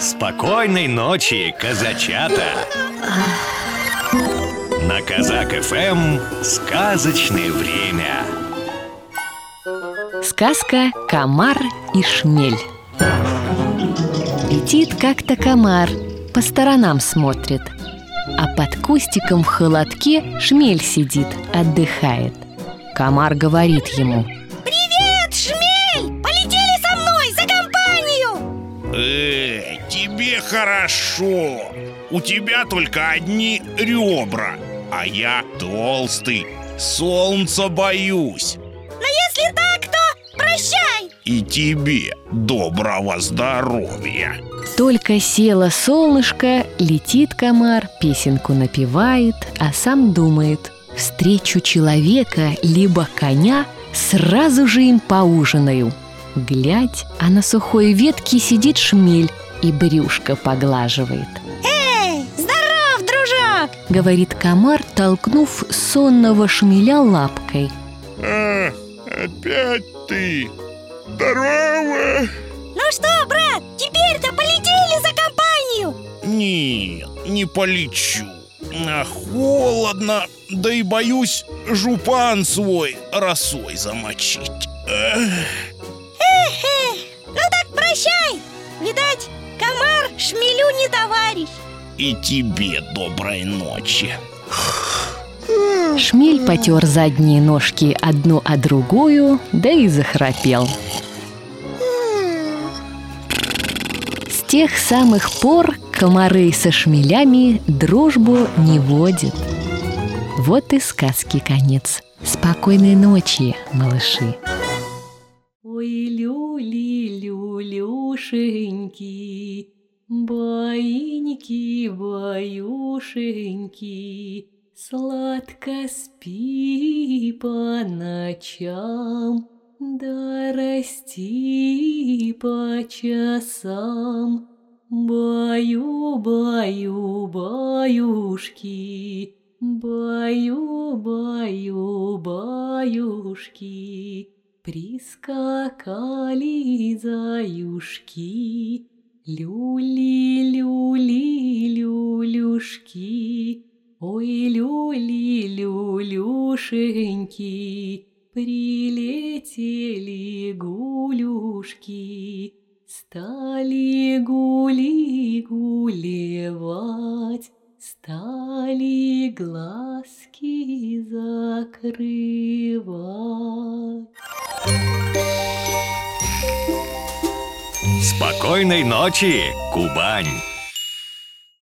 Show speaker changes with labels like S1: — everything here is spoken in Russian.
S1: Спокойной ночи, казачата! На Казак ФМ сказочное время.
S2: Сказка «Комар и шмель» Летит как-то комар, по сторонам смотрит А под кустиком в холодке шмель сидит, отдыхает Комар говорит ему
S3: хорошо. У тебя только одни ребра А я толстый. Солнца боюсь.
S4: Но если так, то прощай!
S3: И тебе доброго здоровья.
S2: Только село солнышко, летит комар, песенку напевает, а сам думает Встречу человека либо коня, сразу же им поужинаю. Глядь, а на сухой ветке сидит шмель и брюшко поглаживает
S4: Эй, здоров, дружок!
S2: Говорит комар, толкнув сонного шмеля лапкой
S3: а, Опять ты Здорово
S4: Ну что, брат, теперь-то полетели за компанию?
S3: Нет, не полечу а Холодно, да и боюсь жупан свой росой замочить Эх.
S4: Эх, ну так прощай! Видать, комар шмелю не товарищ
S3: И тебе доброй ночи
S2: Шмель потер задние ножки одну о другую, да и захрапел. С тех самых пор комары со шмелями дружбу не водят. Вот и сказки конец. Спокойной ночи, малыши. Люлюшеньки, Баиньки, баюшеньки, Сладко спи по ночам, Да расти по часам. Баю, баю, баюшки, Баю, баю, баюшки, Прискакали заюшки, Люли, люли, люлюшки, Ой, люли, люлюшеньки, Прилетели гулюшки, Стали гули гулевать, Стали глазки закрывать.
S1: Спокойной ночи, Кубань!